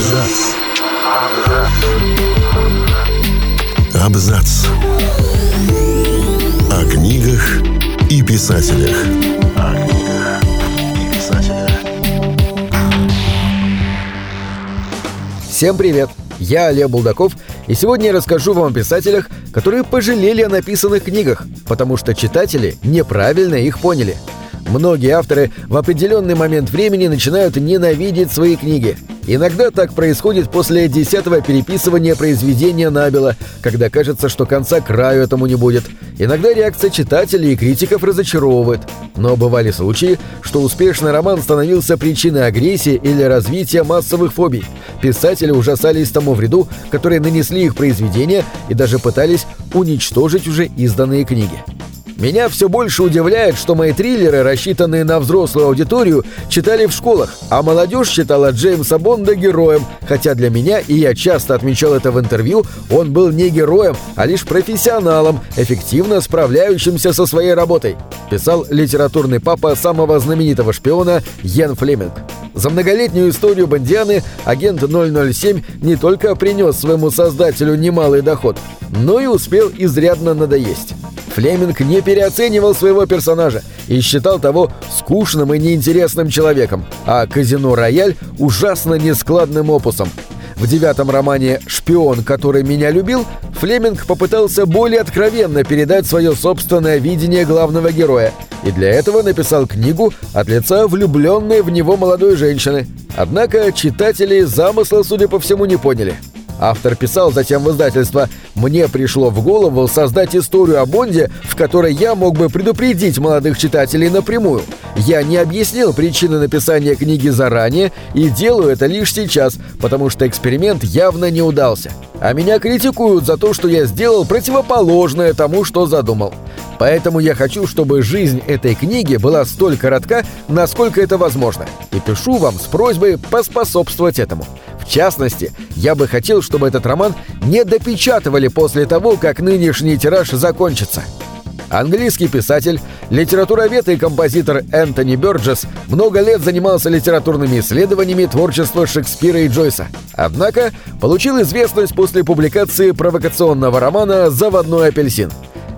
Абзац. Абзац. О книгах и писателях. О книгах и писателях. Всем привет! Я Олег Булдаков, и сегодня я расскажу вам о писателях, которые пожалели о написанных книгах, потому что читатели неправильно их поняли. Многие авторы в определенный момент времени начинают ненавидеть свои книги. Иногда так происходит после десятого переписывания произведения Набела, когда кажется, что конца краю этому не будет. Иногда реакция читателей и критиков разочаровывает. Но бывали случаи, что успешный роман становился причиной агрессии или развития массовых фобий. Писатели ужасались тому вреду, который нанесли их произведения и даже пытались уничтожить уже изданные книги. Меня все больше удивляет, что мои триллеры, рассчитанные на взрослую аудиторию, читали в школах, а молодежь считала Джеймса Бонда героем, хотя для меня, и я часто отмечал это в интервью, он был не героем, а лишь профессионалом, эффективно справляющимся со своей работой, писал литературный папа самого знаменитого шпиона Йен Флеминг. За многолетнюю историю Бондианы агент 007 не только принес своему создателю немалый доход, но и успел изрядно надоесть. Флеминг не переоценивал своего персонажа и считал того скучным и неинтересным человеком, а «Казино Рояль» ужасно нескладным опусом. В девятом романе «Шпион, который меня любил» Флеминг попытался более откровенно передать свое собственное видение главного героя и для этого написал книгу от лица влюбленной в него молодой женщины. Однако читатели замысла, судя по всему, не поняли – Автор писал затем в издательство «Мне пришло в голову создать историю о Бонде, в которой я мог бы предупредить молодых читателей напрямую. Я не объяснил причины написания книги заранее и делаю это лишь сейчас, потому что эксперимент явно не удался. А меня критикуют за то, что я сделал противоположное тому, что задумал. Поэтому я хочу, чтобы жизнь этой книги была столь коротка, насколько это возможно, и пишу вам с просьбой поспособствовать этому. В частности, я бы хотел, чтобы этот роман не допечатывали после того, как нынешний тираж закончится. Английский писатель, литературовед и композитор Энтони Бёрджес много лет занимался литературными исследованиями творчества Шекспира и Джойса. Однако получил известность после публикации провокационного романа «Заводной апельсин».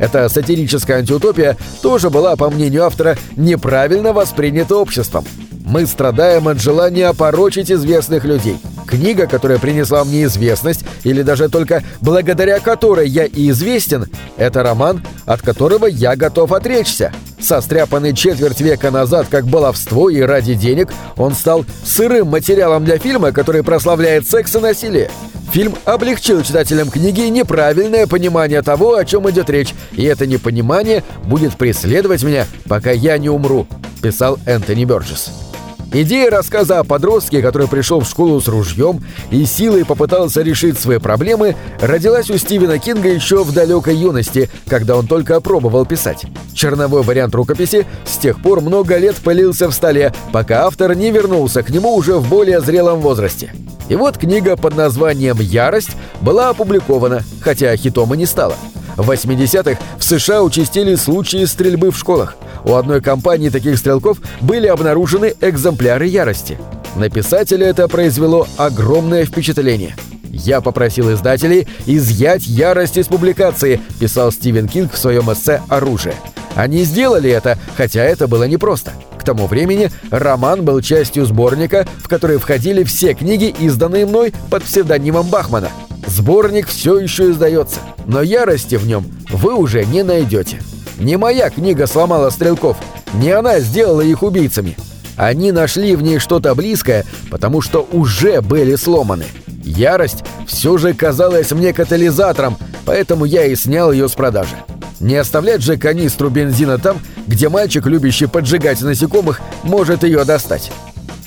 Эта сатирическая антиутопия тоже была, по мнению автора, неправильно воспринята обществом. Мы страдаем от желания опорочить известных людей – Книга, которая принесла мне известность, или даже только благодаря которой я и известен, это роман, от которого я готов отречься. Состряпанный четверть века назад как баловство и ради денег, он стал сырым материалом для фильма, который прославляет секс и насилие. Фильм облегчил читателям книги неправильное понимание того, о чем идет речь, и это непонимание будет преследовать меня, пока я не умру», — писал Энтони Бёрджес. Идея рассказа о подростке, который пришел в школу с ружьем и силой попытался решить свои проблемы, родилась у Стивена Кинга еще в далекой юности, когда он только опробовал писать. Черновой вариант рукописи с тех пор много лет пылился в столе, пока автор не вернулся к нему уже в более зрелом возрасте. И вот книга под названием «Ярость» была опубликована, хотя хитом и не стала. В 80-х в США участили случаи стрельбы в школах. У одной компании таких стрелков были обнаружены экземпляры ярости. На писателя это произвело огромное впечатление. «Я попросил издателей изъять ярость из публикации», писал Стивен Кинг в своем эссе «Оружие». Они сделали это, хотя это было непросто. К тому времени роман был частью сборника, в который входили все книги, изданные мной под псевдонимом Бахмана. Сборник все еще издается, но ярости в нем вы уже не найдете. Не моя книга сломала стрелков, не она сделала их убийцами. Они нашли в ней что-то близкое, потому что уже были сломаны. Ярость все же казалась мне катализатором, поэтому я и снял ее с продажи. Не оставлять же канистру бензина там, где мальчик, любящий поджигать насекомых, может ее достать.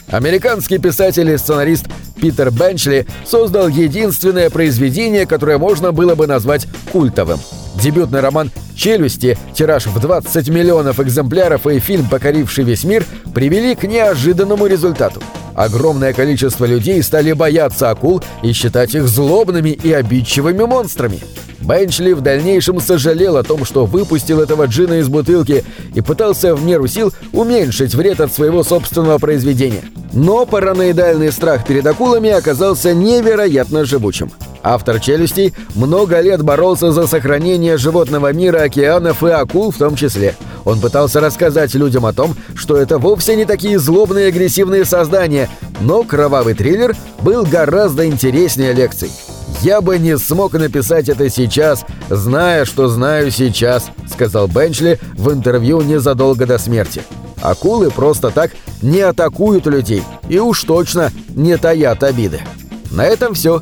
Американский писатель и сценарист Питер Бенчли создал единственное произведение, которое можно было бы назвать культовым. Дебютный роман «Челюсти», тираж в 20 миллионов экземпляров и фильм, покоривший весь мир, привели к неожиданному результату. Огромное количество людей стали бояться акул и считать их злобными и обидчивыми монстрами. Бенчли в дальнейшем сожалел о том, что выпустил этого джина из бутылки и пытался в меру сил уменьшить вред от своего собственного произведения. Но параноидальный страх перед акулами оказался невероятно живучим. Автор «Челюстей» много лет боролся за сохранение животного мира, океанов и акул в том числе. Он пытался рассказать людям о том, что это вовсе не такие злобные агрессивные создания, но кровавый триллер был гораздо интереснее лекций. «Я бы не смог написать это сейчас, зная, что знаю сейчас», — сказал Бенчли в интервью незадолго до смерти. «Акулы просто так не атакуют людей и уж точно не таят обиды». На этом все.